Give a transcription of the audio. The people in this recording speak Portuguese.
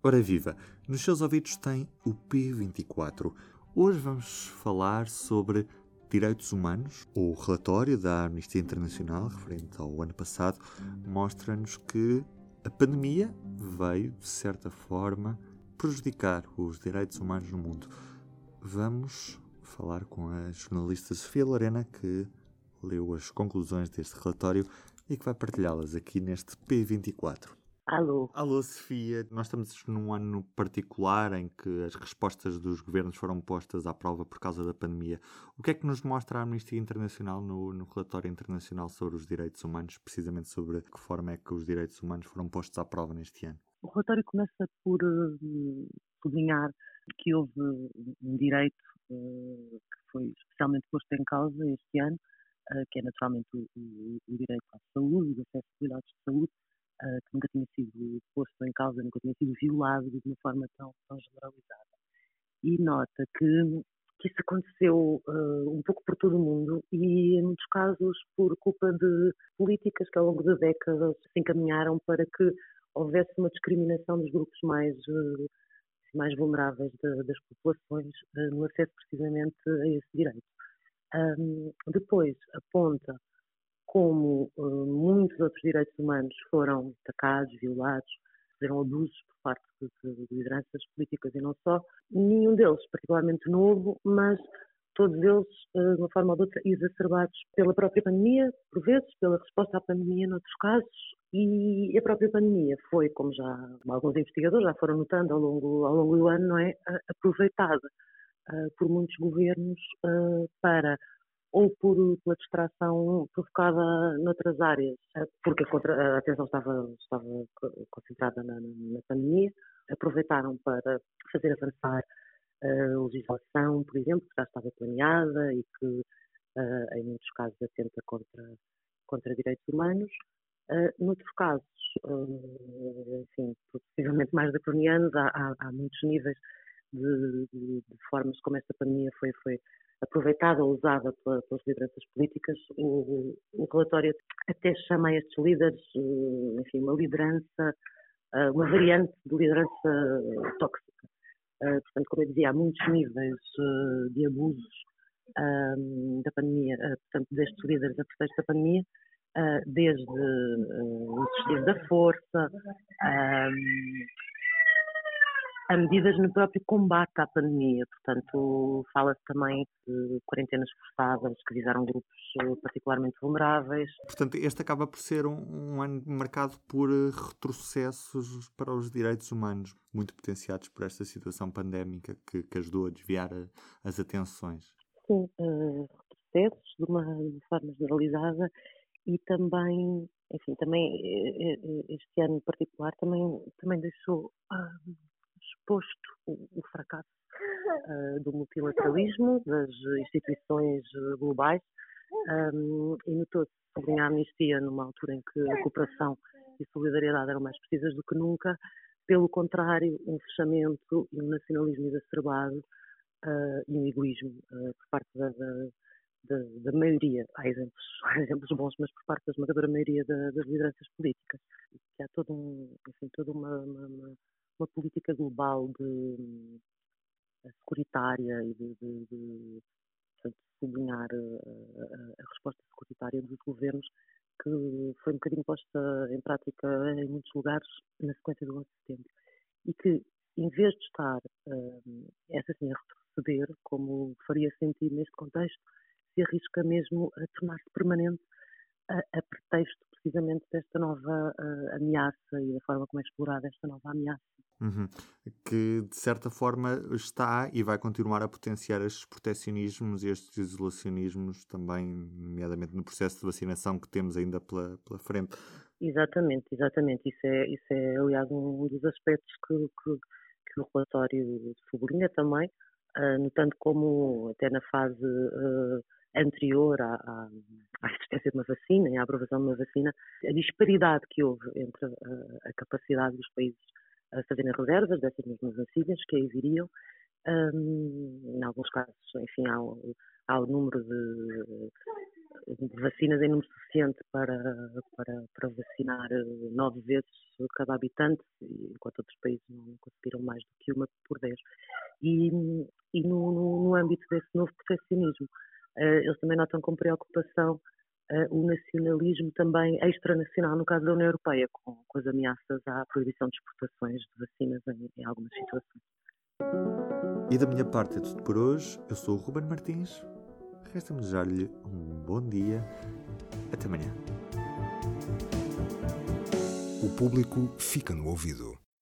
Ora viva, nos seus ouvidos tem o P24. Hoje vamos falar sobre direitos humanos. O relatório da Amnistia Internacional, referente ao ano passado, mostra-nos que a pandemia veio, de certa forma, prejudicar os direitos humanos no mundo. Vamos falar com a jornalista Sofia Lorena, que leu as conclusões deste relatório e que vai partilhá-las aqui neste P24. Alô. Alô, Sofia. Nós estamos num ano particular em que as respostas dos governos foram postas à prova por causa da pandemia. O que é que nos mostra a Amnistia Internacional no, no relatório internacional sobre os direitos humanos, precisamente sobre que forma é que os direitos humanos foram postos à prova neste ano? O relatório começa por uh, sublinhar que houve um direito uh, que foi especialmente posto em causa este ano, uh, que é naturalmente o, o, o direito à saúde, o acesso a cuidados de saúde, uh, que nunca tinha sido posto em causa, nunca tinha sido violado de uma forma tão, tão generalizada. E nota que, que isso aconteceu uh, um pouco por todo o mundo e, em muitos casos, por culpa de políticas que ao longo de décadas se encaminharam para que houvesse uma discriminação dos grupos mais, uh, mais vulneráveis de, das populações no acesso precisamente a esse direito. Um, depois aponta como uh, muitos outros direitos humanos foram atacados, violados, fizeram abusos por parte de, de, lideranças políticas e não só, nenhum deles particularmente novo, mas todos eles, uh, de uma forma ou de outra, exacerbados pela própria pandemia, por vezes, pela resposta à pandemia noutros casos, e a própria pandemia foi, como já alguns investigadores já foram notando ao longo, ao longo do ano, não é, aproveitada uh, por muitos governos para ou por, pela distração provocada noutras áreas, eh, porque a, contra, a atenção estava, estava concentrada na, na, pandemia, aproveitaram para fazer avançar a legislação, por exemplo, que já estava planeada e que, uh, em muitos casos, atenta contra, contra direitos humanos. Uh, noutros casos, enfim, possivelmente mais draconianos, há, há, há muitos níveis de, de, de, formas como esta pandemia foi, foi aproveitada ou usada pelas lideranças políticas. O, o, relatório até chama a estes líderes, eh, enfim, uma liderança, eh, uma variante de liderança tóxica. Eh, portanto, como eu dizia, há muitos níveis de abusos da pandemia, portanto, destes líderes a pretexto da pandemia, desde o existir da força, a medidas no próprio combate à pandemia. Portanto, fala-se também de quarentenas forçadas que visaram grupos eh, particularmente vulneráveis. Portanto, este acaba por ser um, um ano marcado por eh, retrocessos para os direitos humanos, muito potenciados por esta situação pandémica que, que ajudou a desviar a, as atenções. Sim, uh, retrocessos de uma, de forma generalizada e também, enfim, também este ano em particular também, também deixou uh, exposto o, o fracasso uh, do multilateralismo, das instituições globais, um, e notou-se sobre a amnistia numa altura em que a cooperação e solidariedade eram mais precisas do que nunca, pelo contrário, um fechamento e um nacionalismo exacerbado uh, e um egoísmo uh, por parte da, da, da, maioria, há exemplos, há exemplos bons, mas por parte da esmagadora maioria da, das lideranças políticas, que há um, toda uma, uma uma política global de eh, securitária e de, de, de sublinhar a, eh, a, a, resposta securitária dos governos que foi um bocadinho posta em prática em muitos lugares na sequência do 11 de setembro e que em vez de estar eh, essa sim a retroceder, como faria sentido neste contexto, se arrisca mesmo a tornar-se permanente a, a, pretexto precisamente desta nova uh, ameaça e da forma como é explorada esta nova ameaça. Uhum. Que de certa forma está e vai continuar a potenciar estes proteccionismos e estes isolacionismos também, nomeadamente no processo de vacinação que temos ainda pela, pela frente. Exatamente, exatamente. Isso é, isso é aliás, um dos aspectos que, que, que o relatório sublinha também, uh, notando como até na fase uh, anterior à, à, à, existência de uma vacina e à aprovação de uma vacina, a disparidade que houve entre a, a capacidade dos países fazerem reservas dessas mesmas vacinas que aí viriam. Um, em alguns casos, enfim, há, há o número de, de, vacinas em número suficiente para, para, para vacinar nove vezes cada habitante, enquanto outros países não viram mais do que uma por 10. E, e no, no, no âmbito desse novo proteccionismo, uh, eles também notam com preocupação o nacionalismo também extranacional, no caso da União Europeia, com, com as ameaças à proibição de exportações de vacinas em, em algumas situações. E da minha parte é tudo por hoje. Eu sou o Ruben Martins. Resta-me desejar-lhe um bom dia. Até amanhã. O público fica no ouvido.